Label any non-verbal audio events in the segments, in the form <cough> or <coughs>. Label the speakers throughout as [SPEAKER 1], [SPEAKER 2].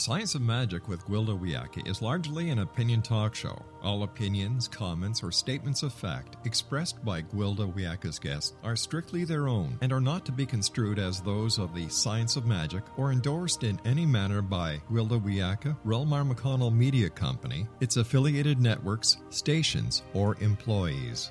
[SPEAKER 1] Science of Magic with Gwilda Wiyaka is largely an opinion talk show. All opinions, comments, or statements of fact expressed by Gwilda Wiyaka's guests are strictly their own and are not to be construed as those of the Science of Magic or endorsed in any manner by Gwilda Wiyaka, Relmar McConnell Media Company, its affiliated networks, stations, or employees.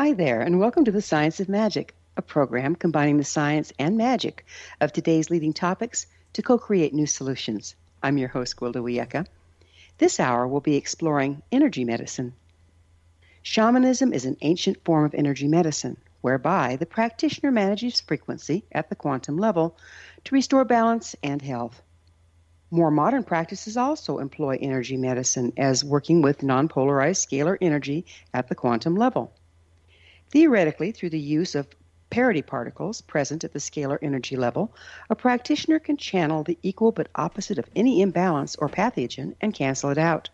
[SPEAKER 2] Hi there, and welcome to the Science of Magic, a program combining the science and magic of today's leading topics to co create new solutions. I'm your host, Gwilda Wiyaka. This hour we'll be exploring energy medicine. Shamanism is an ancient form of energy medicine whereby the practitioner manages frequency at the quantum level to restore balance and health. More modern practices also employ energy medicine as working with non-polarized scalar energy at the quantum level. Theoretically, through the use of parity particles present at the scalar energy level, a practitioner can channel the equal but opposite of any imbalance or pathogen and cancel it out.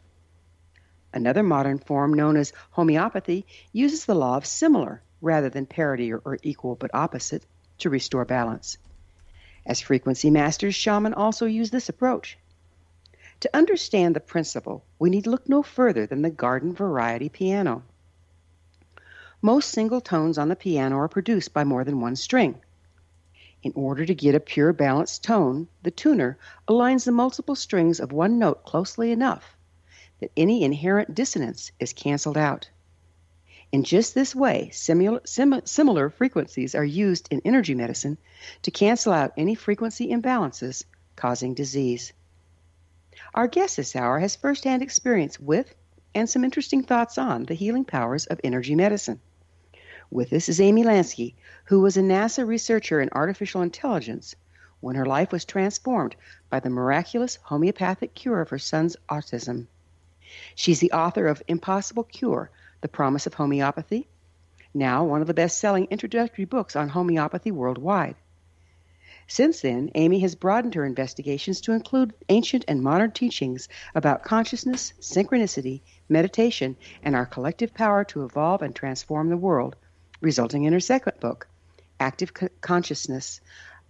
[SPEAKER 2] Another modern form known as homeopathy uses the law of similar rather than parity or, or equal but opposite to restore balance. As frequency masters, shaman also use this approach. To understand the principle, we need look no further than the garden variety piano. Most single tones on the piano are produced by more than one string. In order to get a pure balanced tone, the tuner aligns the multiple strings of one note closely enough that any inherent dissonance is canceled out. In just this way, simul- sim- similar frequencies are used in energy medicine to cancel out any frequency imbalances causing disease. Our guest this hour has firsthand experience with and some interesting thoughts on the healing powers of energy medicine. With us is Amy Lansky, who was a NASA researcher in artificial intelligence when her life was transformed by the miraculous homeopathic cure of her son's autism. She's the author of Impossible Cure The Promise of Homeopathy, now one of the best selling introductory books on homeopathy worldwide. Since then, Amy has broadened her investigations to include ancient and modern teachings about consciousness, synchronicity, meditation, and our collective power to evolve and transform the world, resulting in her second book, Active Co- Consciousness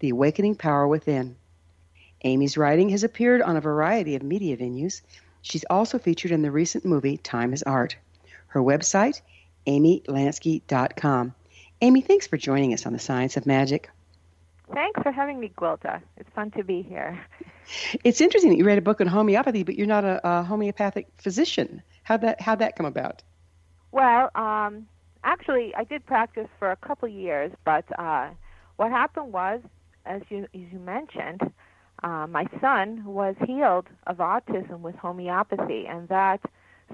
[SPEAKER 2] The Awakening Power Within. Amy's writing has appeared on a variety of media venues. She's also featured in the recent movie Time is Art. Her website, amylansky.com. Amy, thanks for joining us on the Science of Magic.
[SPEAKER 3] Thanks for having me, Gwilda. It's fun to be here. <laughs>
[SPEAKER 2] It's interesting that you read a book on homeopathy, but you're not a, a homeopathic physician. How'd that, how'd that come about?
[SPEAKER 3] Well, um, actually, I did practice for a couple years, but uh, what happened was, as you as you mentioned, uh, my son was healed of autism with homeopathy, and that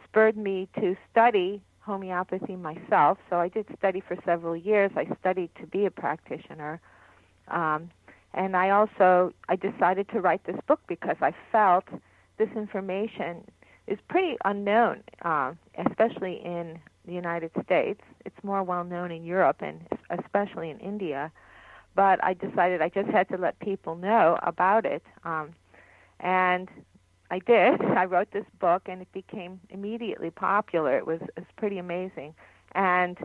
[SPEAKER 3] spurred me to study homeopathy myself. So I did study for several years. I studied to be a practitioner. Um, and I also I decided to write this book because I felt this information is pretty unknown, uh, especially in the United States. It's more well known in Europe and especially in India. but I decided I just had to let people know about it. Um, and I did. <laughs> I wrote this book, and it became immediately popular. It was, it was pretty amazing. And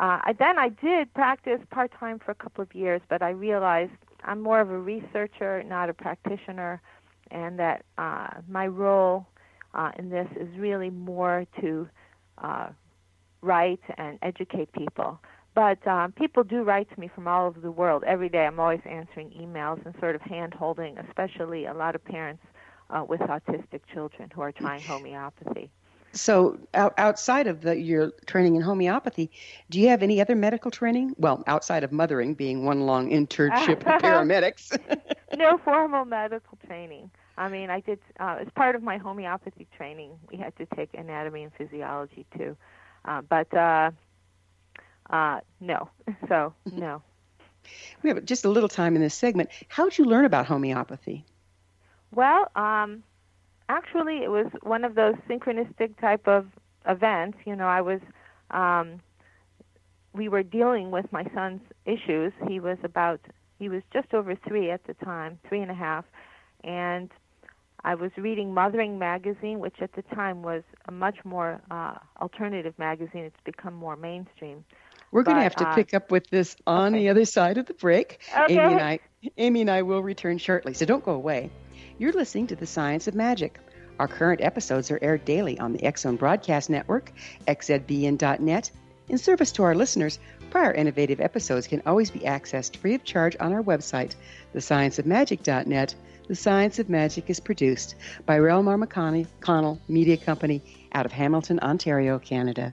[SPEAKER 3] uh, I, then I did practice part time for a couple of years, but I realized I'm more of a researcher, not a practitioner, and that uh, my role uh, in this is really more to uh, write and educate people. But um, people do write to me from all over the world every day. I'm always answering emails and sort of hand holding, especially a lot of parents uh, with autistic children who are trying homeopathy.
[SPEAKER 2] So, out, outside of the, your training in homeopathy, do you have any other medical training? Well, outside of mothering being one long internship of <laughs> paramedics. <laughs>
[SPEAKER 3] no formal medical training. I mean, I did uh, as part of my homeopathy training. We had to take anatomy and physiology too, uh, but uh, uh, no. <laughs> So no.
[SPEAKER 2] we have just a little time in this segment. How did you learn about homeopathy?
[SPEAKER 3] Well, um, actually, it was one of those synchronistic type of events. You know, I was, um, we were dealing with my son's issues. He was about, he was just over three at the time, three and a half, and I was reading Mothering magazine, which at the time was a much more uh, alternative magazine. It's become more mainstream.
[SPEAKER 2] We're going to have to
[SPEAKER 3] uh,
[SPEAKER 2] pick up with this on
[SPEAKER 3] okay.
[SPEAKER 2] the other side of the break.
[SPEAKER 3] Okay.
[SPEAKER 2] Amy and I, Amy and I will return shortly, so don't go away. You're listening to the Science of Magic. Our current episodes are aired daily on the X Zone Broadcast Network, xzbn.net. In service to our listeners, prior innovative episodes can always be accessed free of charge on our website, thescienceofmagic.net. The Science of Magic is produced by Relmar McConnell Connell Media Company out of Hamilton, Ontario, Canada.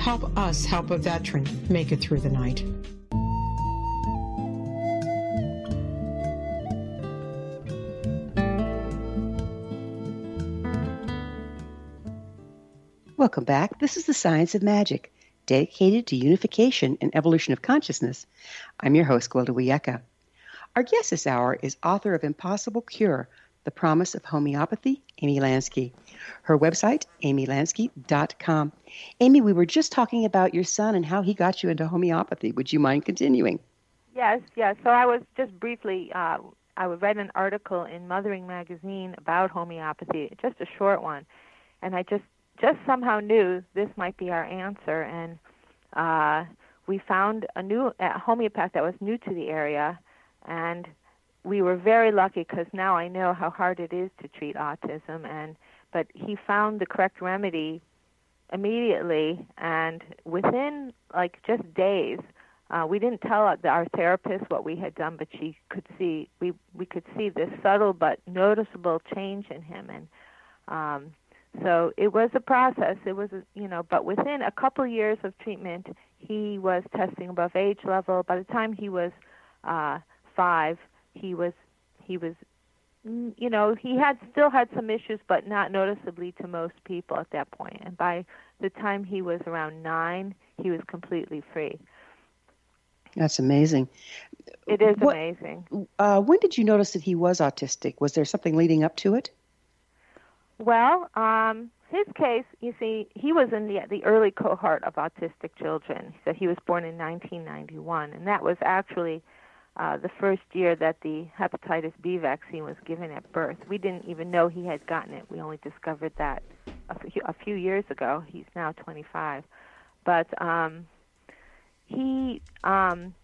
[SPEAKER 4] Help us help a veteran make it through the night.
[SPEAKER 2] Welcome back. This is the Science of Magic, dedicated to unification and evolution of consciousness. I'm your host, Gwilda Wiyaka. Our guest this hour is author of Impossible Cure, The Promise of Homeopathy, Amy Lansky. Her website, amylansky.com. Amy, we were just talking about your son and how he got you into homeopathy. Would you mind continuing?
[SPEAKER 3] Yes, yes. So I was just briefly, uh, I read an article in Mothering magazine about homeopathy, just a short one, and I just just somehow knew this might be our answer. And uh, we found a new homeopath that was new to the area, and we were very lucky because now I know how hard it is to treat autism. And but he found the correct remedy immediately, and within like just days. Uh, we didn't tell our- therapist what we had done, but she could see we we could see this subtle but noticeable change in him, and um, so it was a process. It was, you know, but within a couple years of treatment, he was testing above age level. By the time he was uh, five, he was he was, you know, he had still had some issues, but not noticeably to most people at that point. And by the time he was around nine, he was completely free.
[SPEAKER 2] That's amazing.
[SPEAKER 3] It is
[SPEAKER 2] What-
[SPEAKER 3] amazing.
[SPEAKER 2] Uh, when did you notice that he was autistic? Was there something leading up to it?
[SPEAKER 3] Well, um, his case, you see, he was in the the early cohort of autistic children. So he was born in 1991, and that was actually uh, the first year that the hepatitis B vaccine was given at birth. We didn't even know he had gotten it. We only discovered that a few, few years ago. He's now 25, but um, he. Um,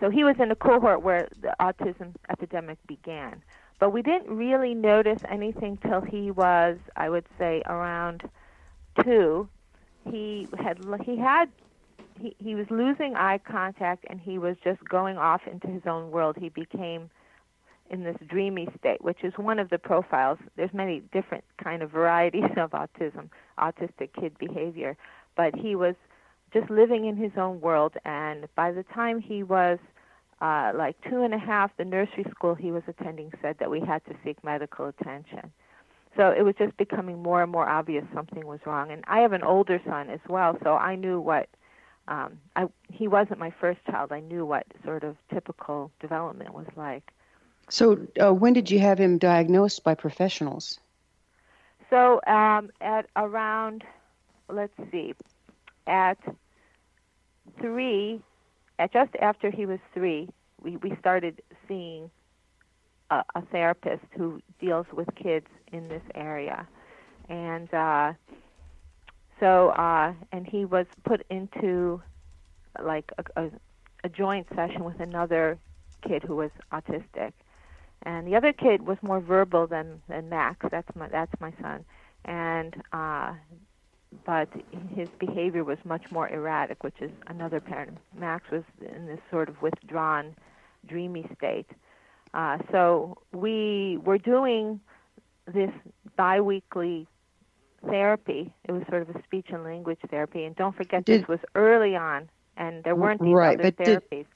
[SPEAKER 3] so he was in a cohort where the autism epidemic began but we didn't really notice anything till he was, I would say, around two. He had he had he he was losing eye contact and he was just going off into his own world. He became in this dreamy state, which is one of the profiles. There's many different kind of varieties <laughs> of autism, autistic kid behavior, but he was just living in his own world. And by the time he was uh, like two and a half, the nursery school he was attending said that we had to seek medical attention. So it was just becoming more and more obvious something was wrong. And I have an older son as well, so I knew what um, I he wasn't my first child. I knew what sort of typical development was like.
[SPEAKER 2] So, uh, when did you have him diagnosed by professionals?
[SPEAKER 3] So um, at around, let's see, at three, at just after he was three, we, we started seeing a, a therapist who deals with kids in this area, and uh, so uh, and he was put into like a, a, a joint session with another kid who was autistic, and the other kid was more verbal than than Max. That's my that's my son, and uh, but his behavior was much more erratic, which is another parent. Max was in this sort of withdrawn, dreamy state. Uh, so we were doing this biweekly therapy. It was sort of a speech and language therapy, and don't forget
[SPEAKER 2] Did-
[SPEAKER 3] this was early on, and there weren't these
[SPEAKER 2] Right,
[SPEAKER 3] other
[SPEAKER 2] but did-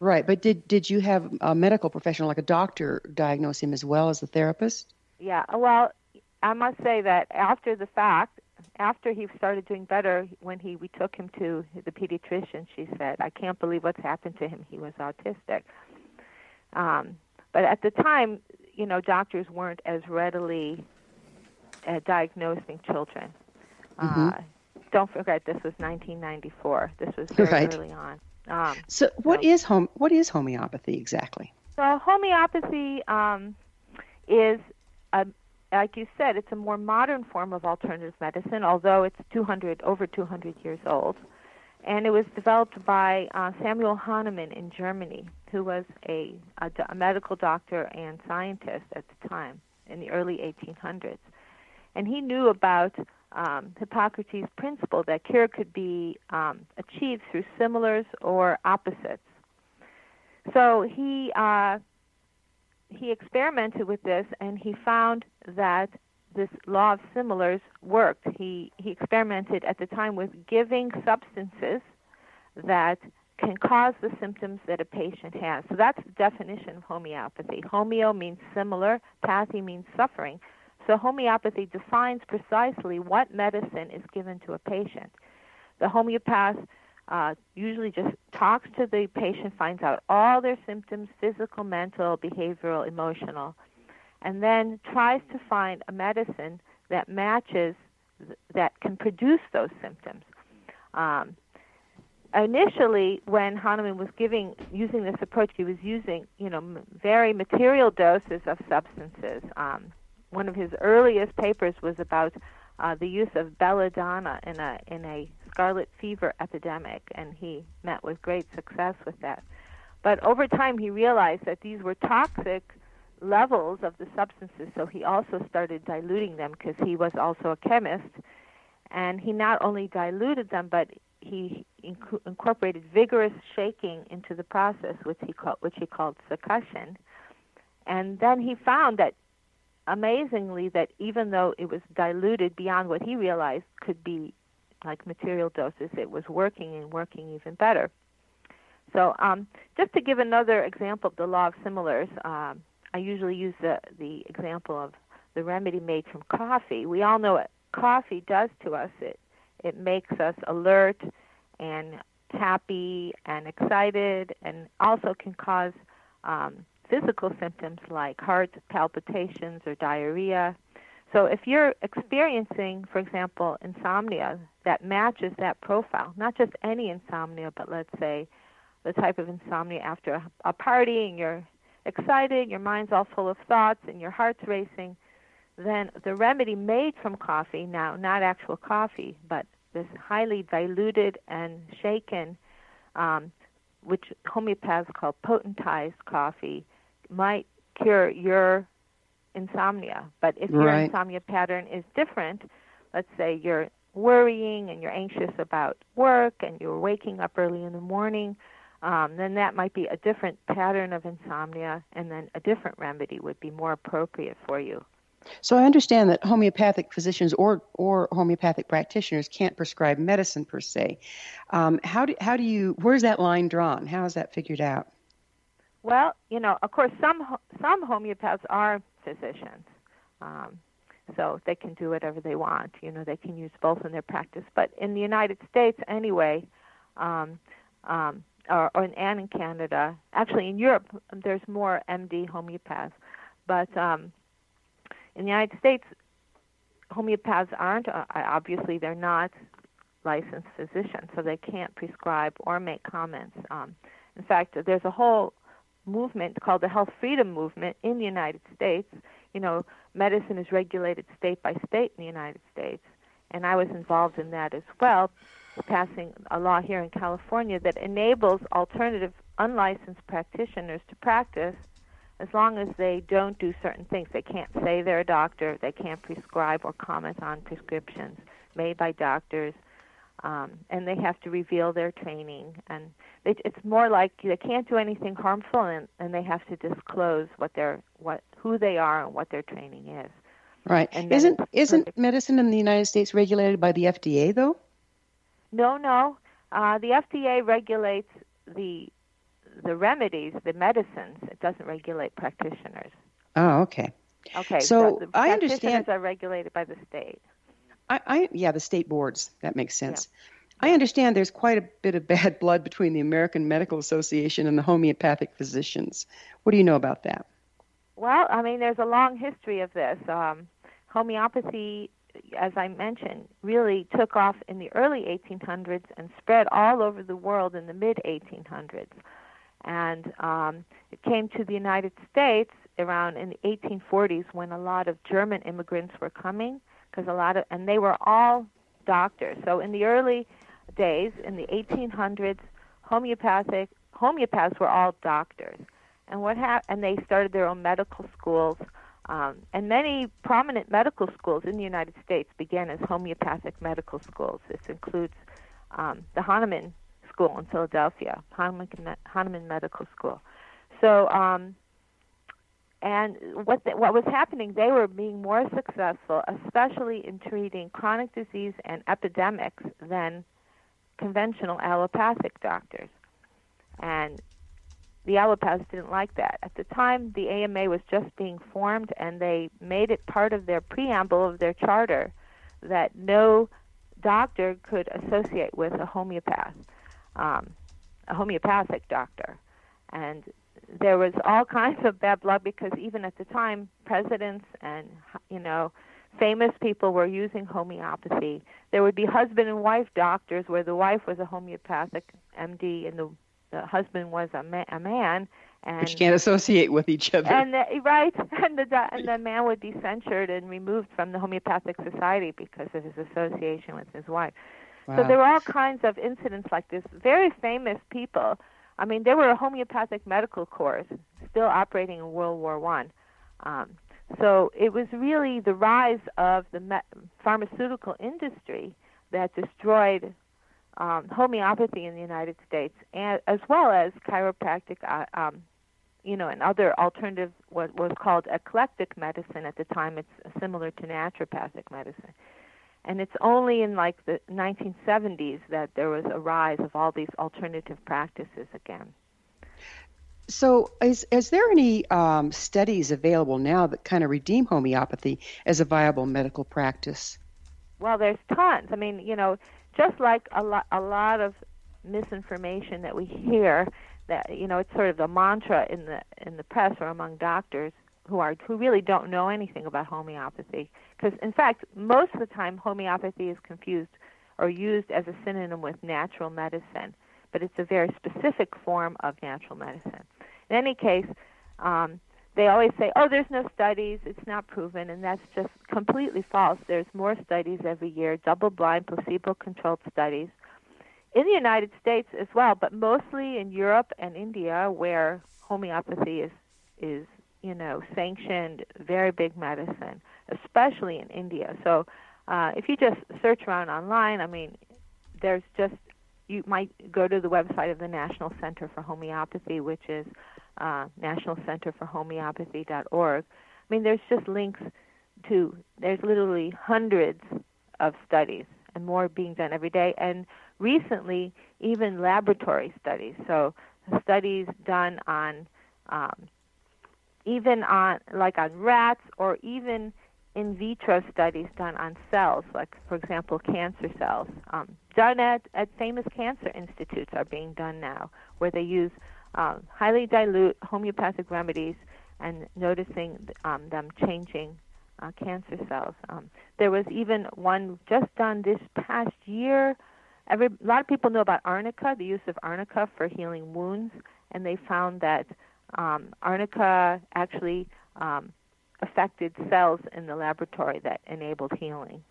[SPEAKER 2] Right, but did did you have a medical professional like a doctor diagnose him as well as the therapist?
[SPEAKER 3] Yeah, well, I must say that after the fact, after he started doing better, when he we took him to the pediatrician, she said, "I can't believe what's happened to him. He was autistic." Um, but at the time, you know, doctors weren't as readily uh, diagnosing children. Uh, don't forget, this was 1994. This was very
[SPEAKER 2] Right.
[SPEAKER 3] early on. Um,
[SPEAKER 2] So, what
[SPEAKER 3] No.
[SPEAKER 2] is home? What is homeopathy exactly?
[SPEAKER 3] so homeopathy um, is, a, like you said, it's a more modern form of alternative medicine, although it's 200 over 200 years old, and it was developed by uh, Samuel Hahnemann in Germany, who was a, a, a medical doctor and scientist at the time in the early 1800s, and he knew about um, Hippocrates' principle that cure could be um, achieved through similars or opposites. So he uh, he experimented with this, and he found that this law of similars worked. He he experimented at the time with giving substances that can cause the symptoms that a patient has. So that's the definition of homeopathy. Homeo means similar, pathy means suffering. So homeopathy defines precisely what medicine is given to a patient. The homeopath uh, usually just talks to the patient, finds out all their symptoms physical, mental, behavioral, emotional and then tries to find a medicine that matches, th- that can produce those symptoms. Um, initially, when Hahnemann was giving, using this approach, he was using, you know, m- very material doses of substances. Um, one of his earliest papers was about uh, the use of belladonna in a in a scarlet fever epidemic, and he met with great success with that. But over time, he realized that these were toxic levels of the substances, so he also started diluting them because he was also a chemist, and he not only diluted them, but he inc- incorporated vigorous shaking into the process, which he called which he called succussion, and then he found that amazingly that even though it was diluted beyond what he realized could be like material doses, it was working and working even better. So, um, just to give another example of the law of similars, um, I usually use the, the example of the remedy made from coffee. We all know what coffee does to us. It it makes us alert and happy and excited, and also can cause um, physical symptoms like heart palpitations or diarrhea. So if you're experiencing, for example, insomnia that matches that profile, not just any insomnia, but let's say the type of insomnia after a, a party and you're excited, your mind's all full of thoughts, and your heart's racing, then the remedy made from coffee, now not actual coffee, but this highly diluted and shaken, um, which homeopaths call potentized coffee, might cure your insomnia. But if your
[SPEAKER 2] Right.
[SPEAKER 3] insomnia pattern is different, let's say you're worrying and you're anxious about work and you're waking up early in the morning, um, then that might be a different pattern of insomnia, and then a different remedy would be more appropriate for you.
[SPEAKER 2] So I understand that homeopathic physicians or or homeopathic practitioners can't prescribe medicine per se. Um, how do how do you where's that line drawn? How is that figured out?
[SPEAKER 3] Well, you know, of course, some some homeopaths are physicians, um, so they can do whatever they want. You know, they can use both in their practice. But in the United States, anyway, um, um, or, or in, and in Canada, actually in Europe, there's more MD homeopaths, but um, in the United States, homeopaths aren't uh, obviously they're not licensed physicians, so they can't prescribe or make comments. Um, in fact, there's a whole movement called the Health Freedom Movement in the United States. You know, medicine is regulated state by state in the United States, and I was involved in that as well, passing a law here in California that enables alternative unlicensed practitioners to practice as long as they don't do certain things. They can't say they're a doctor. They can't prescribe or comment on prescriptions made by doctors. Um, and they have to reveal their training. And it, it's more like they can't do anything harmful, and, and they have to disclose what their what who they are and what their training is.
[SPEAKER 2] Right.
[SPEAKER 3] And
[SPEAKER 2] Isn't isn't medicine in the United States regulated by the FDA though?
[SPEAKER 3] No, no. Uh, the FDA regulates the the remedies, the medicines. It doesn't regulate practitioners.
[SPEAKER 2] Oh, okay.
[SPEAKER 3] Okay.
[SPEAKER 2] So,
[SPEAKER 3] the
[SPEAKER 2] I
[SPEAKER 3] practitioners
[SPEAKER 2] understand-
[SPEAKER 3] are regulated by the state.
[SPEAKER 2] I, I yeah, the state boards. That makes sense. I understand there's quite a bit of bad blood between the American Medical Association and the homeopathic physicians. What do you know about that?
[SPEAKER 3] Well, I mean, there's a long history of this. Um, homeopathy, as I mentioned, really took off in the early 1800s and spread all over the world in the mid 1800s. And um, it came to the United States around in the 1840s when a lot of German immigrants were coming, because a lot of, and they were all doctors. So in the early days, in the 1800s, homeopathic homeopaths were all doctors and what hap- and they started their own medical schools um, and many prominent medical schools in the United States began as homeopathic medical schools. This includes um, the Hahnemann School in Philadelphia, Hahnemann, Hahnemann Medical School. So, um, and what the, what was happening, they were being more successful, especially in treating chronic disease and epidemics than conventional allopathic doctors. And the allopaths didn't like that. At the time, the AMA was just being formed, and they made it part of their preamble of their charter that no doctor could associate with a homeopath, um, a homeopathic doctor. And there was all <laughs> kinds of bad blood because even at the time, presidents and you know famous people were using homeopathy. There would be husband and wife doctors where the wife was a homeopathic MD and the the husband was a, ma- a man, and
[SPEAKER 2] you can't associate with each other.
[SPEAKER 3] and the, right, <laughs> and the <laughs> and the man would be censured and removed from the homeopathic society because of his association with his wife. So there were all kinds of incidents like this. Very famous people. I mean, there were a homeopathic medical corps still operating in World War One. Um, so it was really the rise of the me- pharmaceutical industry that destroyed um, homeopathy in the United States, and, as well as chiropractic, uh, um, you know, and other alternative, what was called eclectic medicine at the time. It's similar to naturopathic medicine. And it's only in like the 1970s that there was a rise of all these alternative practices again.
[SPEAKER 2] So, is is there any um, studies available now that kind of redeem homeopathy as a viable medical practice?
[SPEAKER 3] Well, there's tons. I mean, you know, just like a lot, a lot of misinformation that we hear, that you know, it's sort of the mantra in the in the press or among doctors who are who really don't know anything about homeopathy. Because in fact, most of the time, homeopathy is confused or used as a synonym with natural medicine, but it's a very specific form of natural medicine. In any case, um, they always say, "Oh, there's no studies; it's not proven," and that's just completely false. There's more studies every year, double-blind, placebo-controlled studies in the United States as well, but mostly in Europe and India, where homeopathy is is you know sanctioned, very big medicine, especially in India. So, uh, if you just search around online, I mean, there's just you might go to the website of the National Center for Homeopathy, which is uh, nationalcenterforhomeopathy.org. I mean, there's just links to, there's literally hundreds of studies and more being done every day. And recently, even laboratory studies. So, studies done on, um, even on, like on rats or even in vitro studies done on cells, like, for example, cancer cells. Um, done at, at famous cancer institutes are being done now, where they use um, highly dilute homeopathic remedies and noticing um, them changing uh, cancer cells. Um, there was even one just done this past year. Every, a lot of people know about arnica, the use of arnica for healing wounds, and they found that um, arnica actually um, affected cells in the laboratory that enabled healing.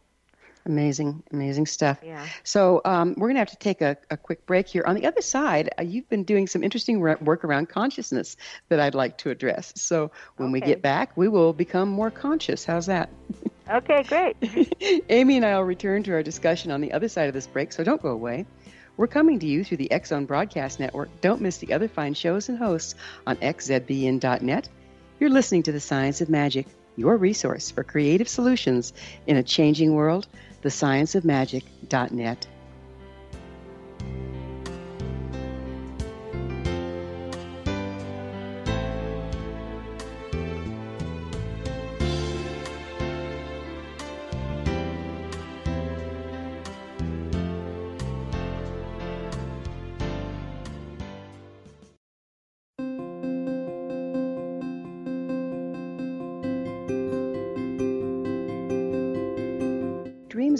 [SPEAKER 2] Amazing, amazing stuff.
[SPEAKER 3] Yeah.
[SPEAKER 2] So um, we're going to have to take a, a quick break here. On the other side, uh, you've been doing some interesting re- work around consciousness that I'd like to address. So when we get back, we will become more conscious. How's that? <laughs>
[SPEAKER 3] Okay, great. <laughs>
[SPEAKER 2] Amy and I will return to our discussion on the other side of this break, so don't go away. We're coming to you through the Zone Broadcast Network. Don't miss the other fine shows and hosts on xzbn.net. You're listening to The Science of Magic, your resource for creative solutions in a changing world, thescienceofmagic.net.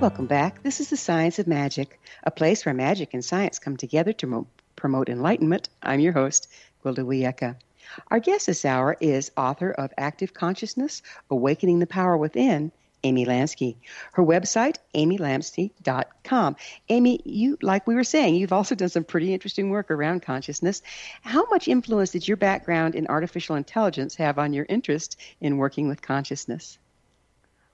[SPEAKER 2] Welcome back. This is the Science of Magic, a place where magic and science come together to mo- promote enlightenment. I'm your host, Gwilda Wiyaka. Our guest this hour is author of Active Consciousness Awakening the Power Within, Amy Lansky. Her website, amylansky.com. Amy, you like we were saying, you've also done some pretty interesting work around consciousness. How much influence did your background in artificial intelligence have on your interest in working with consciousness?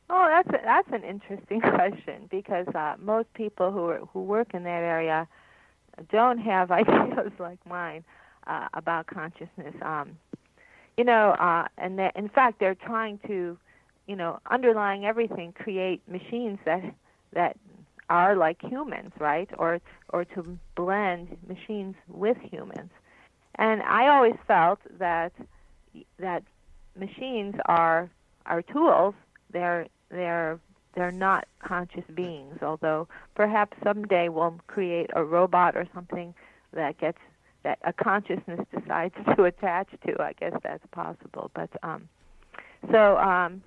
[SPEAKER 3] Oh, that's a, that's an interesting <laughs> question because uh, most people who are, who work in that area don't have <laughs> ideas like mine uh, about consciousness. Um, you know, uh, and that, in fact, they're trying to, you know, underlying everything, create machines that that are like humans, right? Or or to blend machines with humans. And I always felt that that machines are are tools. They're they're they're not conscious beings. Although perhaps someday we'll create a robot or something that gets that a consciousness decides to attach to. I guess that's possible. But um, so um,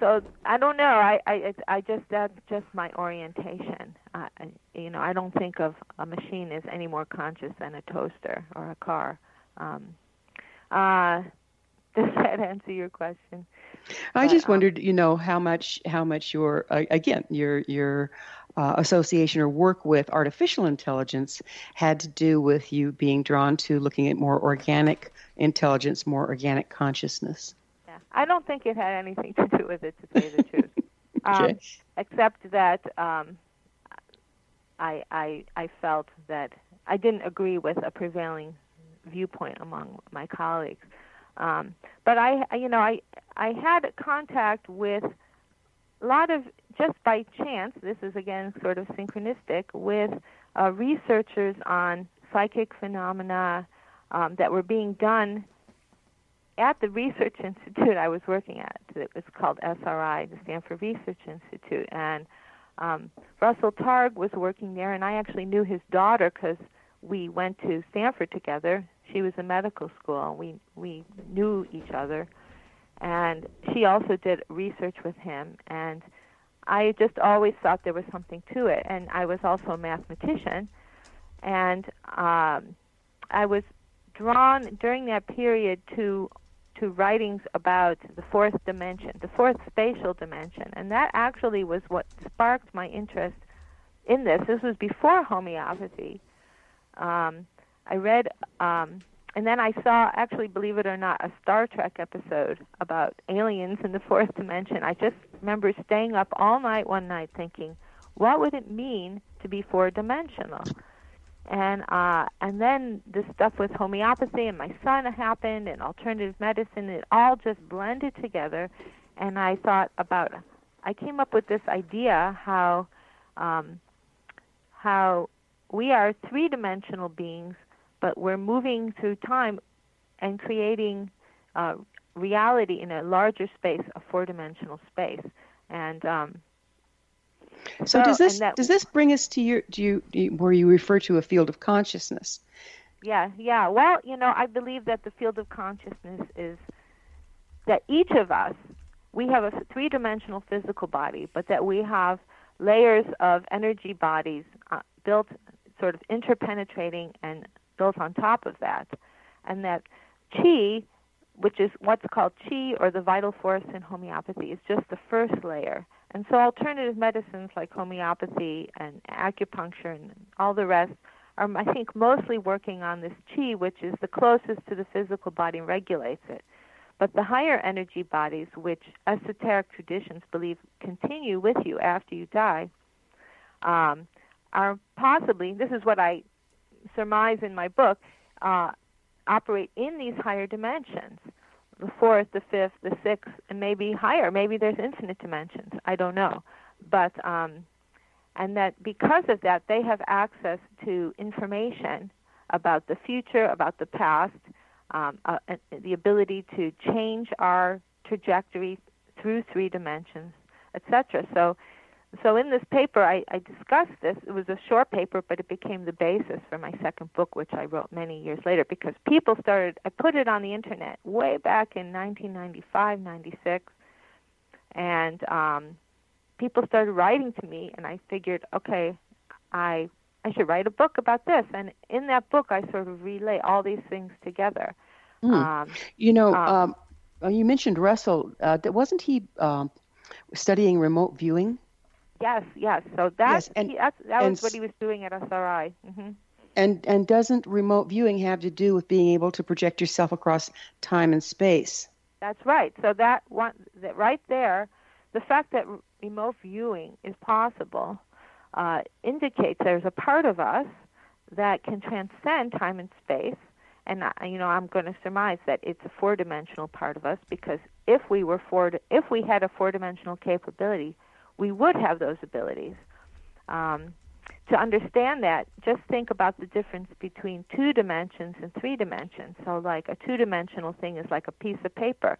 [SPEAKER 3] so I don't know. I I I just that's just my orientation. I- you know, I don't think of a machine as any more conscious than a toaster or a car. Um, uh, <laughs> does that answer your question?
[SPEAKER 2] I
[SPEAKER 3] But,
[SPEAKER 2] just
[SPEAKER 3] um,
[SPEAKER 2] wondered, you know, how much how much your uh, again your your uh, association or work with artificial intelligence had to do with you being drawn to looking at more organic intelligence, more organic consciousness.
[SPEAKER 3] Yeah, I don't think it had anything <laughs> to do with it, to say the <laughs> truth. Um,
[SPEAKER 2] Okay.
[SPEAKER 3] except that um, I, I I felt that I didn't agree with a prevailing viewpoint among my colleagues. Um, but I, I- you know, I I had contact with a lot of just by chance. This is again sort of synchronistic with uh, researchers on psychic phenomena um, that were being done at the research <laughs> institute I was working at. It was called SRI, the Stanford Research Institute, and um, Russell Targ was working there, and I actually knew his daughter because we went to Stanford together. She was in medical school, and we we knew each other, and she also did research with him, and I just always thought there was something to it, and I was also a mathematician, and um, I was drawn during that period to to writings about the fourth dimension, the fourth spatial dimension, and that actually was what sparked my interest in this. This was before homeopathy. Um, I read, um, and then I saw, actually, believe it or not, a Star Trek episode about aliens in the <laughs> fourth dimension. I just remember staying up all night one night thinking, what would it mean to be four dimensional? and uh and then the stuff with homeopathy and my son happened and alternative medicine it all just blended together and i thought about i came up with this idea how um how we are three dimensional beings but we're moving through time and creating uh reality in a larger space a four dimensional space and um
[SPEAKER 2] So
[SPEAKER 3] Well,
[SPEAKER 2] does this
[SPEAKER 3] that-
[SPEAKER 2] does this bring us to your do you, do you where you refer to a field of consciousness?
[SPEAKER 3] Yeah, yeah. Well, you know, I believe that the field of consciousness is that each of us, we have a three dimensional physical body, but that we have layers of energy bodies uh, built, sort of interpenetrating and built on top of that. And that chi, which is what's called chi or the vital force in homeopathy, is just the first layer. And so alternative medicines like homeopathy and acupuncture and all the rest are, I think, mostly working on this chi, which is the closest to the physical body and regulates it. But the higher energy bodies, which esoteric traditions believe continue with you after you die, um, are possibly, this is what I surmise in my book, uh, operate in these higher dimensions the fourth, the fifth, the sixth, and maybe higher. Maybe there's infinite dimensions. I don't know. But, um, and that because of that, they have access to information about the future, about the past, um, uh, the ability to change our trajectory through three dimensions, etc. So, so in this paper, I, I discussed this. It was a short paper, but it became the basis for my second book, which I wrote many years later, because people started. I put it on the internet way back in 1995, 96, and um, people started writing to me, and I figured, okay, I I should write a book about this. And in that book, I sort of relay all these things together.
[SPEAKER 2] Mm.
[SPEAKER 3] Um,
[SPEAKER 2] You know,
[SPEAKER 3] um,
[SPEAKER 2] um, uh, you mentioned Russell. Uh, wasn't he um, studying remote viewing?
[SPEAKER 3] Yes, yes. So that
[SPEAKER 2] Yes, and-
[SPEAKER 3] he, that's, that
[SPEAKER 2] and
[SPEAKER 3] was what he was doing at SRI. hmm
[SPEAKER 2] And and doesn't remote viewing have to do with being able to project yourself across time and space?
[SPEAKER 3] That's right. So that one, that right there, the fact that remote viewing is possible uh, indicates there's a part of us that can transcend time and space. And I, you know, I'm going to surmise that it's a four-dimensional part of us because if we were four, if we had a four-dimensional capability, we would have those abilities. Um, to understand that, just think about the difference between two dimensions and three dimensions. So, like a two dimensional thing is like a piece of paper.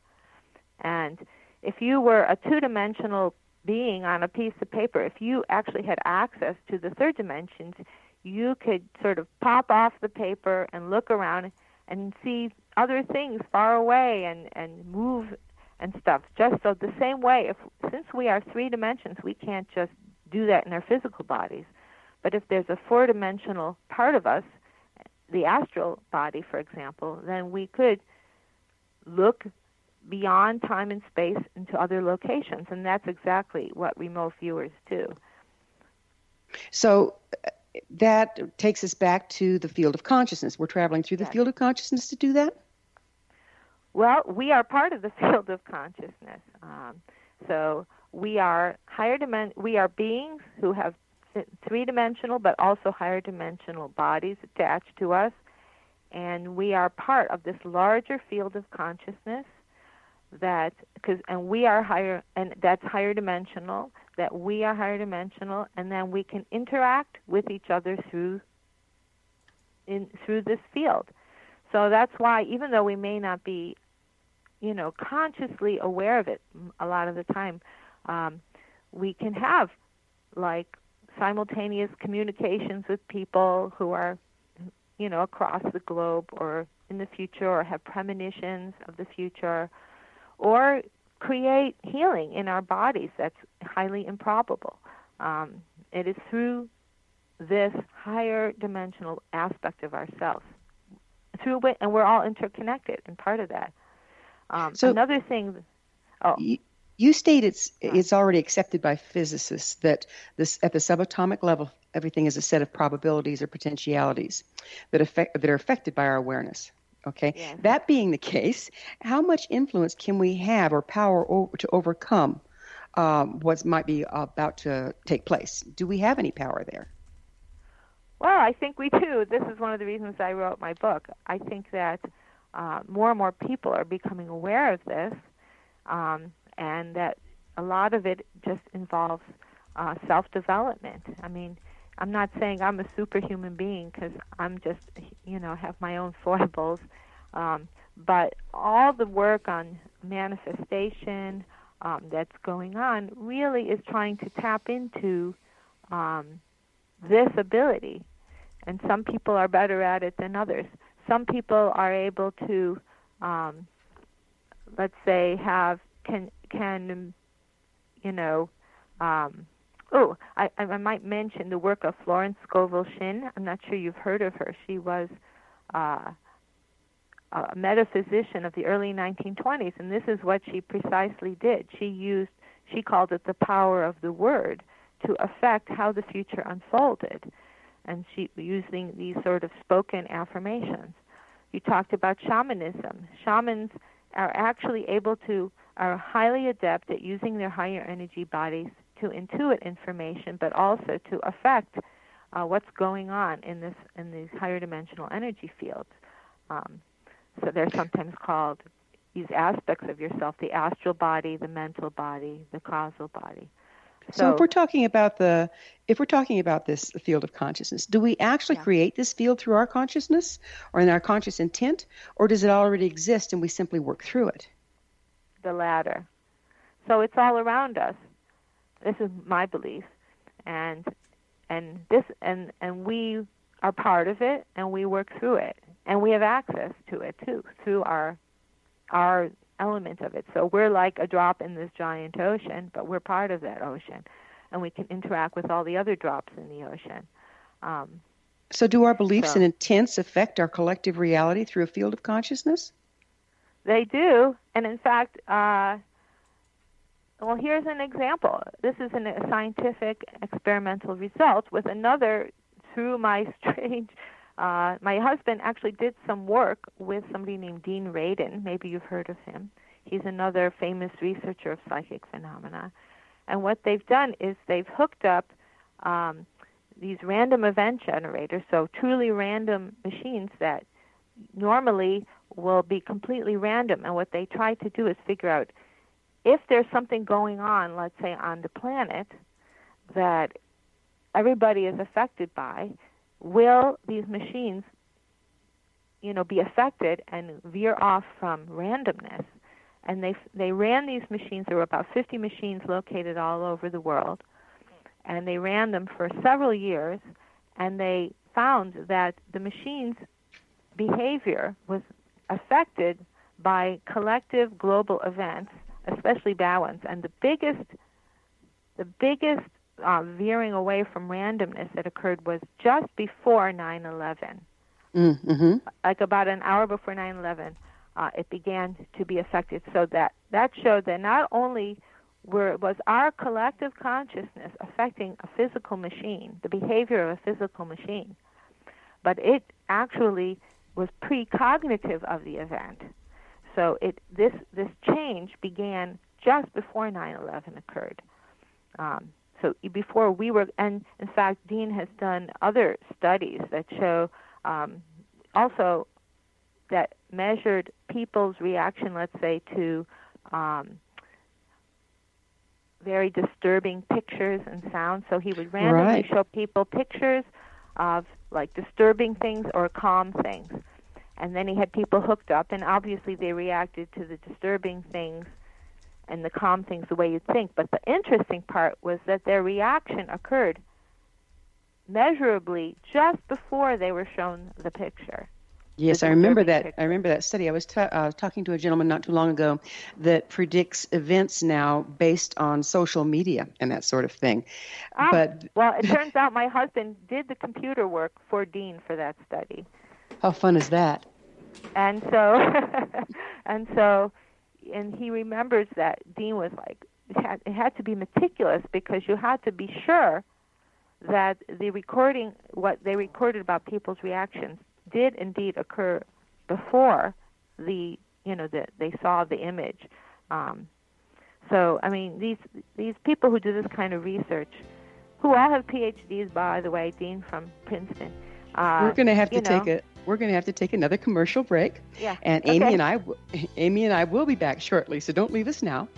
[SPEAKER 3] And if you were a two dimensional being on a piece of paper, if you actually had access to the third dimensions, you could sort of pop off the paper and look around and see other things far away and, and move and stuff. Just so the same way, if since we are three dimensions, we can't just do that in our physical bodies. But if there's a four dimensional part of us, the astral body, for example, then we could look beyond time and space into other locations. And that's exactly what remote viewers do.
[SPEAKER 2] So uh, that takes us back to the field of consciousness. We're traveling through the
[SPEAKER 3] Yes.
[SPEAKER 2] field of consciousness to do that.
[SPEAKER 3] Well, we are part of the <laughs> field of consciousness. Um, so we are higher dimen- we are beings who have three dimensional but also higher dimensional bodies attached to us and we are part of this larger field of consciousness that cause, and we are higher and that's higher dimensional that we are higher dimensional and then we can interact with each other through in through this field so that's why even though we may not be you know consciously aware of it a lot of the time um, we can have like simultaneous communications with people who are you know across the globe or in the future or have premonitions of the future or create healing in our bodies that's highly improbable. Um, it is through this higher dimensional aspect of ourselves through it and we're all interconnected and part of that um,
[SPEAKER 2] So-
[SPEAKER 3] another thing oh
[SPEAKER 2] You, you state it's it's already accepted by physicists that this at the subatomic level everything is a set of probabilities or potentialities that affect that are affected by our awareness. Okay.
[SPEAKER 3] Yes.
[SPEAKER 2] That being the case, how much influence can we have or power over, to overcome um, what might be about to take place? Do we have any power there?
[SPEAKER 3] Well, I think we do. This is one of the reasons I wrote my book. I think that uh, more and more people are becoming aware of this, um, and that a lot of it just involves uh, self-development. I mean, I'm not saying I'm a superhuman being because I'm just, you know, have my own <laughs> foibles, um, but all the work on manifestation um, that's going on really is trying to tap into um, this ability and some people are better at it than others. Some people are able to, um, let's say, have can can, you know, um, oh, I, I might mention the work of Florence Scovel Shinn. I'm not sure you've heard of her. She was uh, a metaphysician of the early 1920s, and this is what she precisely did. She used, she called it the power of the word to affect how the future unfolded and she using these sort of spoken affirmations. You talked about shamanism. Shamans are actually able to are highly adept at using their higher energy bodies to intuit information, but also to affect uh, what's going on in this in these higher dimensional energy fields. Um, so they're sometimes called these aspects of yourself: the astral body, the mental body, the causal body.
[SPEAKER 2] So, if we're talking about the if we're talking about this field of consciousness, do we actually
[SPEAKER 3] Yeah.
[SPEAKER 2] create this field through our consciousness or in our conscious intent, or does it already exist and we simply work through it?
[SPEAKER 3] the latter. So it's all around us. This is my belief, and and this and and we are part of it, and we work through it, and we have access to it too through our our element of it. So we're like a drop in this giant ocean, but we're part of that ocean, and we can interact with all the other drops in the ocean. Um,
[SPEAKER 2] So, do our beliefs
[SPEAKER 3] So-
[SPEAKER 2] and intents affect our collective reality through a field of consciousness?
[SPEAKER 3] They do, and in fact, uh, well, here's an example. This is an, a scientific experimental result with another. Through my <laughs> strange, uh, my husband actually did some work with somebody named Dean Radin. Maybe you've heard of him. He's another famous researcher of psychic phenomena. And what they've done is they've hooked up um, these random event generators, so truly random machines that normally will be completely random. And what they try to do is figure out if there's something going on, let's say on the planet, that everybody is affected by, will these machines, you know, be affected and veer off from randomness? And they they ran these machines. There were about 50 machines located all over the world, and they ran them for several years, and they found that the machines' behavior was affected by collective global events, especially ones. And the biggest, the biggest uh, veering away from randomness that occurred was just before 9/11
[SPEAKER 2] Mm-hmm.
[SPEAKER 3] like about an hour before 9/11, uh, it began to be affected. So that that showed that not only were was our collective consciousness affecting a physical machine, the behavior of a physical machine, but it actually was precognitive of the event. So it this this change began just before 9/11 occurred. Um, so before we were, and in fact, Dean has done other studies that show um, also that measured people's reaction, let's say, to um, very disturbing pictures and sounds. So he would randomly
[SPEAKER 2] Right.
[SPEAKER 3] show people pictures of like disturbing things or calm things. And then he had people hooked up, and obviously they reacted to the disturbing things and the calm things the way you'd think. But the interesting part was that their reaction occurred measurably just before they were shown the picture.
[SPEAKER 2] Yes, I remember that.
[SPEAKER 3] picture.
[SPEAKER 2] I remember that study. I was ta- uh, talking to a gentleman not too long ago that predicts events now based on social media and that sort of thing.
[SPEAKER 3] Ah,
[SPEAKER 2] But
[SPEAKER 3] well, it <laughs> turns out my husband did the computer work for Dean for that study.
[SPEAKER 2] how fun is that?
[SPEAKER 3] and so <laughs> and so and he remembers that dean was like it had, it had to be meticulous because you had to be sure that the recording what they recorded about people's reactions did indeed occur before the you know that they saw the image. Um, so i mean these these people who do this kind of research who all have phds by the way dean from princeton uh,
[SPEAKER 2] we're going to have to
[SPEAKER 3] know,
[SPEAKER 2] take a we're going to have to take another commercial break.
[SPEAKER 3] yeah
[SPEAKER 2] And Amy
[SPEAKER 3] Okay.
[SPEAKER 2] and I, Amy and I will be back shortly, so don't leave us now.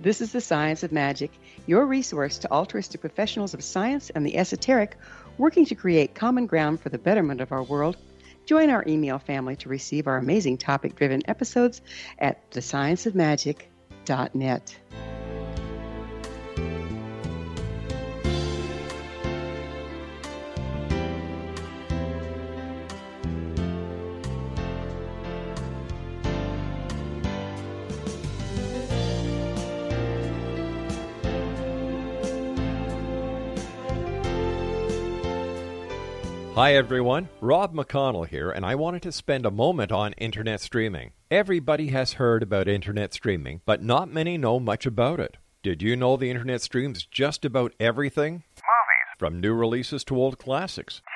[SPEAKER 2] This is the Science of Magic, your resource to altruistic professionals of science and the esoteric, working to create common ground for the betterment of our world. Join our email family to receive our amazing topic-driven episodes at thescienceofmagic.net.
[SPEAKER 1] Hi everyone, Rob McConnell here, and I wanted to spend a moment on internet streaming. Everybody has heard about internet streaming, but not many know much about it. Did you know the internet streams just about everything?
[SPEAKER 5] Movies,
[SPEAKER 1] From new releases to old classics.
[SPEAKER 5] TV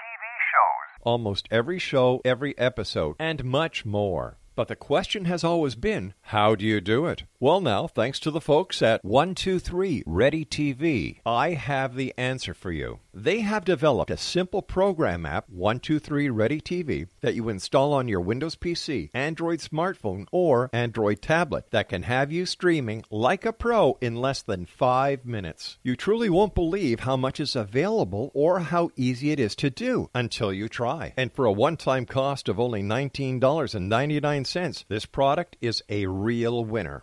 [SPEAKER 5] shows,
[SPEAKER 1] Almost every show, every episode, and much more. But the question has always been, how do you do it? Well, now, thanks to the folks at 123 Ready TV, I have the answer for you. They have developed a simple program app, 123 Ready TV, that you install on your Windows PC, Android smartphone, or Android tablet that can have you streaming like a pro in less than five minutes. You truly won't believe how much is available or how easy it is to do until you try. And for a one time cost of only $19.99, this product is a real winner.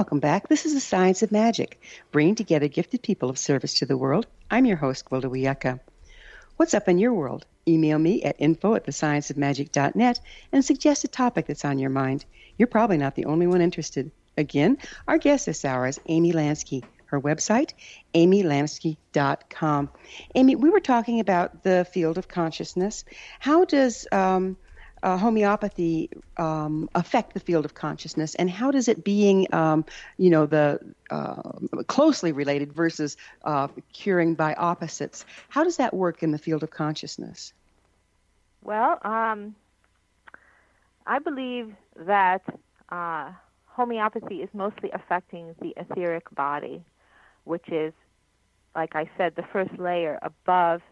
[SPEAKER 2] Welcome back. This is the Science of Magic, bringing together gifted people of service to the world. I'm your host, Gwilda Wiyaka. What's up in your world? Email me at info at thescienceofmagic.net and suggest a topic that's on your mind. You're probably not the only one interested. Again, our guest this hour is Amy Lansky. Her website, amylansky.com. Amy, we were talking about the field of consciousness. How does um, uh, homeopathy um, affect the field of consciousness, and how does it being, um, you know, the uh, closely related versus uh, curing by opposites? How does that work in the field of consciousness?
[SPEAKER 3] Well, um, I believe that uh, homeopathy is mostly affecting the etheric body, which is, like I said, the first layer above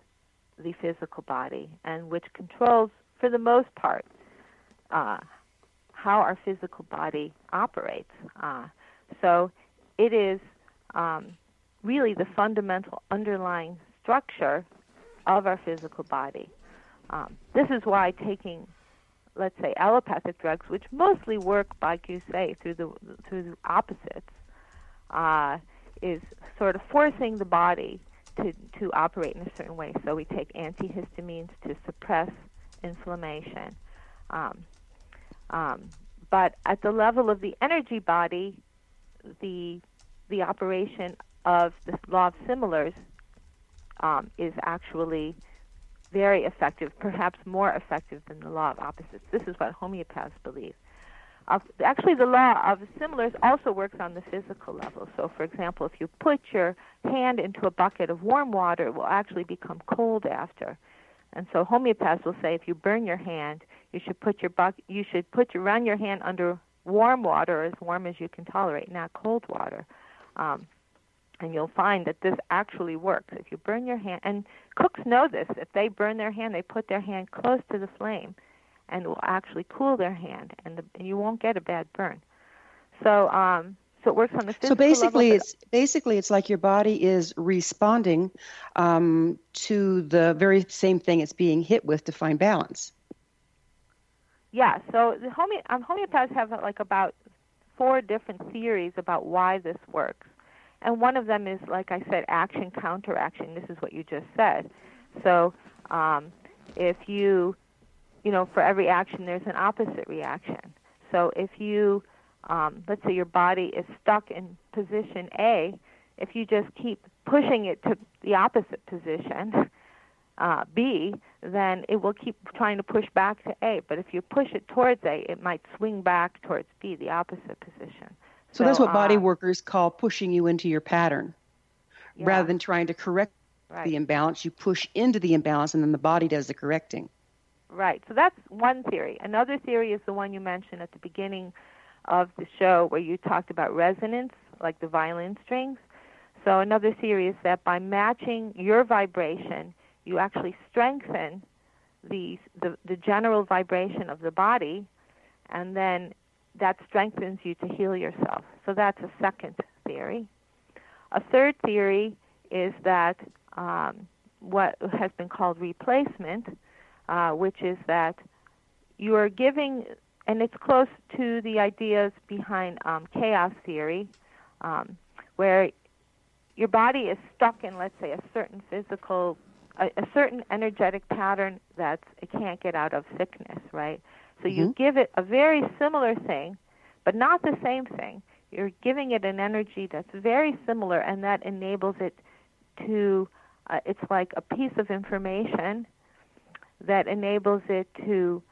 [SPEAKER 3] the physical body, and which controls for the most part, uh, how our physical body operates. Uh, so it is um, really the fundamental underlying structure of our physical body. Um, this is why taking, let's say, allopathic drugs, which mostly work, like you say, through the through the opposites, uh, is sort of forcing the body to to operate in a certain way. So we take antihistamines to suppress inflammation. Um, um, but at the level of the energy body, the the operation of the law of similars um, is actually very effective, perhaps more effective than the law of opposites. This is what homeopaths believe. Uh, actually, the law of similars also works on the physical level. So, for example, if you put your hand into a bucket of warm water, it will actually become cold after. And so, homeopaths will say if you burn your hand, you should put your buck, you should put your run your hand under warm water, as warm as you can tolerate, not cold water. Um, and you'll find that this actually works. If you burn your hand, and cooks know this, if they burn their hand, they put their hand close to the flame and it will actually cool their hand, and, the, and you won't get a bad burn. So, um, so it works on the physical
[SPEAKER 2] So basically,
[SPEAKER 3] level,
[SPEAKER 2] it's basically it's like your body is responding um, to the very same thing it's being hit with to find balance.
[SPEAKER 3] Yeah, so the home- um, homeopaths have uh, like about four different theories about why this works. And one of them is, like I said, action counteraction. This is what you just said. So um, if you, you know, for every action, there's an opposite reaction. So if you, um, let's say your body is stuck in position A, if you just keep pushing it to the opposite position, uh, B, then it will keep trying to push back to A. But if you push it towards A, it might swing back towards B, the opposite position.
[SPEAKER 2] So, that's what body
[SPEAKER 3] uh,
[SPEAKER 2] workers call pushing you into your pattern.
[SPEAKER 3] yeah,
[SPEAKER 2] Rather than trying to correct
[SPEAKER 3] right.
[SPEAKER 2] the imbalance, you push into the imbalance and then the body does the correcting.
[SPEAKER 3] Right. So that's one theory. Another theory is the one you mentioned at the beginning of the show where you talked about resonance, like the violin strings. So another theory is that by matching your vibration, you actually strengthen the the, the general vibration of the body and then that strengthens you to heal yourself. So that's a second theory. A third theory is that um, what has been called replacement, uh, which is that you are giving, and it's close to the ideas behind um, chaos theory, um, where your body is stuck in, let's say, a certain physical, a, a certain energetic pattern that it can't get out of sickness, right? So you
[SPEAKER 2] Mhm.
[SPEAKER 3] give it a very similar thing, but not the same thing. You're giving it an energy that's very similar, and that enables it to. Uh, it's like a piece of information that enables it to,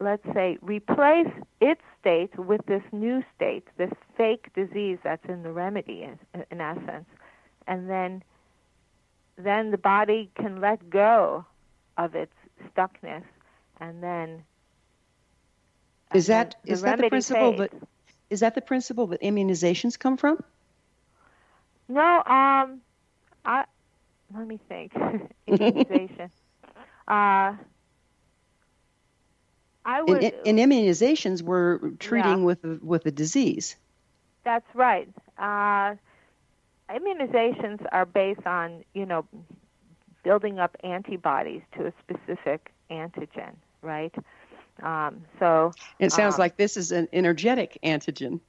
[SPEAKER 3] let's say, replace its state with this new state, this fake disease that's in the remedy, in, in essence, and then, then the body can let go of its stuckness, and then.
[SPEAKER 2] Is that
[SPEAKER 3] then
[SPEAKER 2] is that the principle
[SPEAKER 3] fades.
[SPEAKER 2] that is that the principle that immunizations come from?
[SPEAKER 3] No, um, I let me think. <laughs> Immunization. <laughs> uh, I
[SPEAKER 2] In,
[SPEAKER 3] would.
[SPEAKER 2] in immunizations, we're treating
[SPEAKER 3] Yeah.
[SPEAKER 2] with a, with a disease.
[SPEAKER 3] That's right. Uh, immunizations are based on you know building up antibodies to a specific antigen, right? Um, so
[SPEAKER 2] It sounds
[SPEAKER 3] Um,
[SPEAKER 2] like this is an energetic antigen,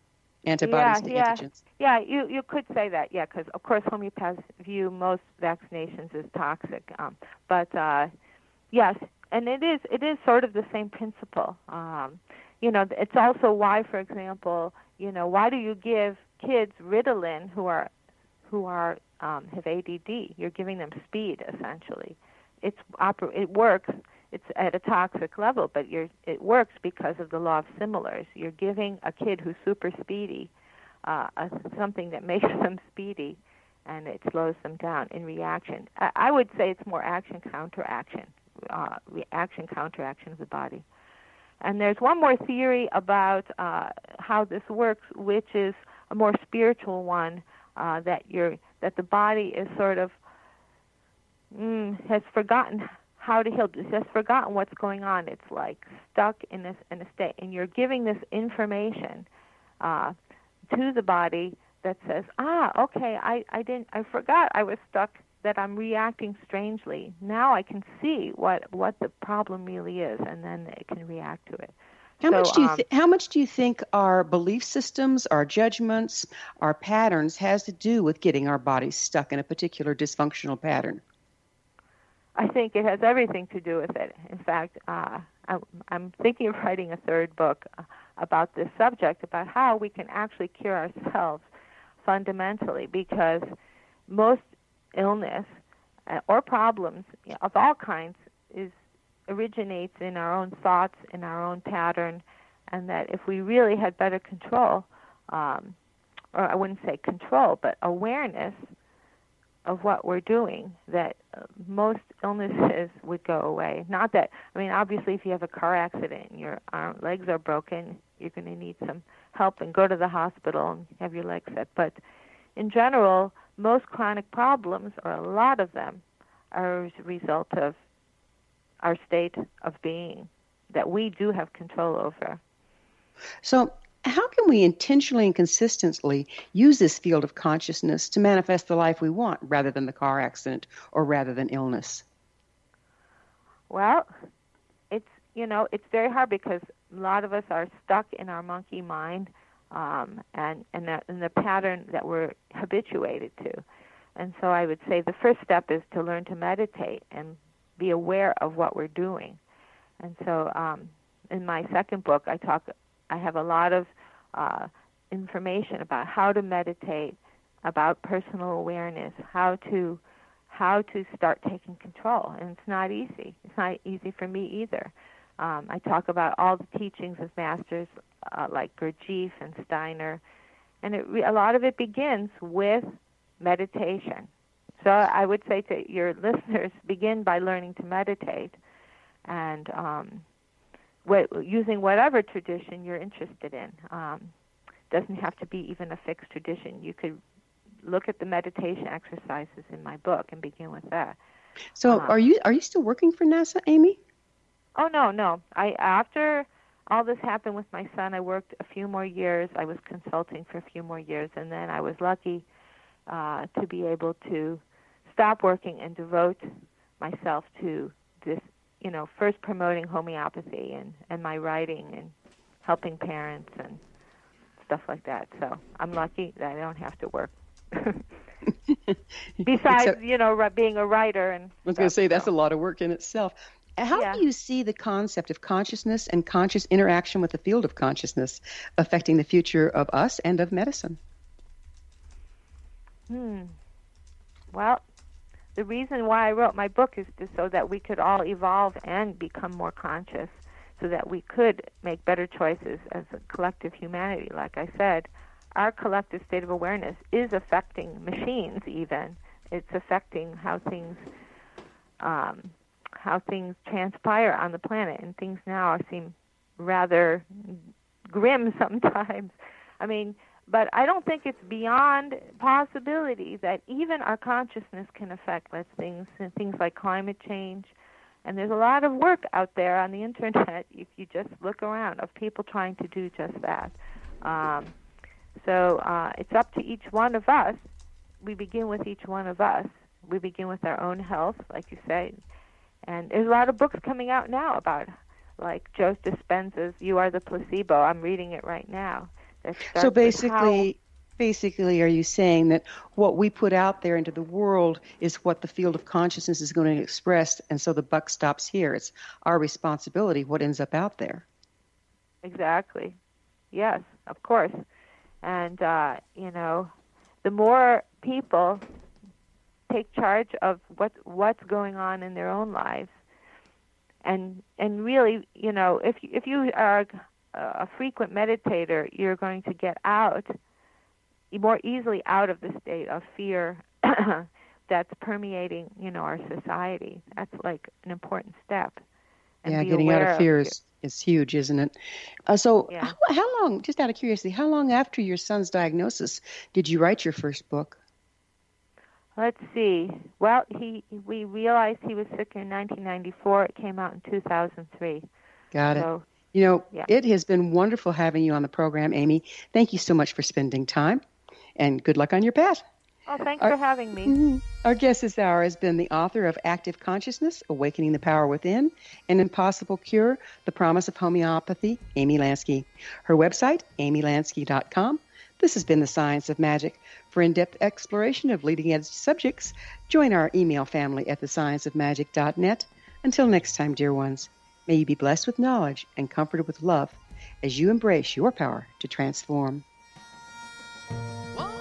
[SPEAKER 2] antibodies to
[SPEAKER 3] yeah.
[SPEAKER 2] antigens.
[SPEAKER 3] Yeah, you you could say that. Yeah, because of course homeopaths view most vaccinations as toxic. Um, but uh, yes, and it is it is sort of the same principle. Um, you know, it's also why, for example, you know, why do you give kids Ritalin who are who are um, have ADD? You're giving them speed essentially. It's oper- it works. It's at a toxic level, but you're, it works because of the law of similars. You're giving a kid who's super speedy uh, a, something that <laughs> makes them speedy, and it slows them down in reaction. I, I would say it's more action counteraction, uh, reaction counteraction of the body. And there's one more theory about uh, how this works, which is a more spiritual one uh, that you're that the body is sort of mm, has forgotten how to heal. It's just forgotten what's going on. It's like stuck in this in a state, and you're giving this information uh, to the body that says, "Ah, okay, I I didn't I forgot I was stuck. That I'm reacting strangely. Now I can see what what the problem really is, and then it can react to it."
[SPEAKER 2] How
[SPEAKER 3] So,
[SPEAKER 2] much do you
[SPEAKER 3] um,
[SPEAKER 2] how much do you think our belief systems, our judgments, our patterns has to do with getting our bodies stuck in a particular dysfunctional pattern?
[SPEAKER 3] I think it has everything to do with it. In fact, uh, I'm, I'm thinking of writing a third book uh, about this subject, about how we can actually cure ourselves fundamentally, because most illness uh, or problems of all kinds is originates in our own thoughts, in our own pattern, and that if we really had better control, um, or I wouldn't say control, but awareness of what we're doing, that uh, most illnesses <laughs> would go away. Not that, I mean, obviously, if you have a car accident and your arm, legs are broken, you're going to need some help and go to the hospital and have your legs set. But in general, most chronic problems, or a lot of them, are as a result of our state of being that we do have control over.
[SPEAKER 2] So, how can we intentionally and consistently use this field of consciousness to manifest the life we want rather than the car accident or rather than illness?
[SPEAKER 3] Well, it's you know it's very hard because a lot of us are stuck in our monkey mind um, and and the, and the pattern that we're habituated to. And so I would say the first step is to learn to meditate and be aware of what we're doing. And so um, in my second book, I talk. I have a lot of uh, information about how to meditate, about personal awareness, how to how to start taking control. And it's not easy. It's not easy for me either. Um, I talk about all the teachings of masters uh, like Gurdjieff and Steiner, and it a lot of it begins with meditation. So I would say to your <laughs> listeners, begin by learning to meditate, and um, what, using whatever tradition you're interested in. Um, doesn't have to be even a fixed tradition. You could look at the meditation exercises in my book and begin with that.
[SPEAKER 2] So,
[SPEAKER 3] Um,
[SPEAKER 2] are you are you still working for NASA, Amy?
[SPEAKER 3] Oh no, no. I after all this happened with my son, I worked a few more years. I was consulting for a few more years, and then I was lucky uh, to be able to stop working and devote myself to this. You know, first promoting homeopathy and and my writing and helping parents and stuff like that. So I'm lucky that I don't have to work. <laughs> <laughs> Besides,
[SPEAKER 2] Except-
[SPEAKER 3] you know, being a writer and
[SPEAKER 2] I was going to say that's
[SPEAKER 3] so.
[SPEAKER 2] a lot of work in itself. How
[SPEAKER 3] Yeah.
[SPEAKER 2] do you see the concept of consciousness and conscious interaction with the field of consciousness affecting the future of us and of medicine?
[SPEAKER 3] Hmm. Well, the reason why I wrote my book is just so that we could all evolve and become more conscious, so that we could make better choices as a collective humanity. Like I said, our collective state of awareness is affecting machines. Even it's affecting how things, um, how things transpire on the planet, and things now seem rather grim <laughs> sometimes. I mean, but I don't think it's beyond possibility that even our consciousness can affect let's things things like climate change. And there's a lot of work out there on the <laughs> internet if you just look around of people trying to do just that. Um, so uh, it's up to each one of us. We begin with each one of us. We begin with our own health, like you say. And there's a lot of books coming out now about, like Joe Dispenza's "You Are the Placebo." I'm reading it right now.
[SPEAKER 2] So basically, basically, are you saying that what we put out there into the world is what the field of consciousness is going to express, and so the buck stops here? It's our responsibility what ends up out there.
[SPEAKER 3] Exactly. Yes, of course. And uh, you know, the more people take charge of what what's going on in their own lives, and and really, you know, if you- if you are a frequent meditator, you're going to get out more easily out of the state of fear <coughs> that's permeating, you know, our society. That's like an important step. And
[SPEAKER 2] yeah, getting out of fear is, is huge, isn't it? Uh, so,
[SPEAKER 3] Yeah.
[SPEAKER 2] how, how long, just out of curiosity, how long after your son's diagnosis did you write your first book?
[SPEAKER 3] Let's see. Well, he we realized he was sick in 1994. It came out in 2003.
[SPEAKER 2] Got it.
[SPEAKER 3] So
[SPEAKER 2] You know,
[SPEAKER 3] Yeah.
[SPEAKER 2] it has been wonderful having you on the program, Amy. Thank you so much for spending time, and good luck on your path.
[SPEAKER 3] Oh, thanks
[SPEAKER 2] Our-
[SPEAKER 3] for having me. <laughs>
[SPEAKER 2] Our guest this hour has been the author of Active Consciousness, Awakening the Power Within, and Impossible Cure, The Promise of Homeopathy, Amy Lansky. Her website, amylansky.com. This has been the Science of Magic. For in depth exploration of leading edge subjects, join our email family at thescienceofmagic.net. Until next time, dear ones, may you be blessed with knowledge and comforted with love as you embrace your power to transform. Whoa.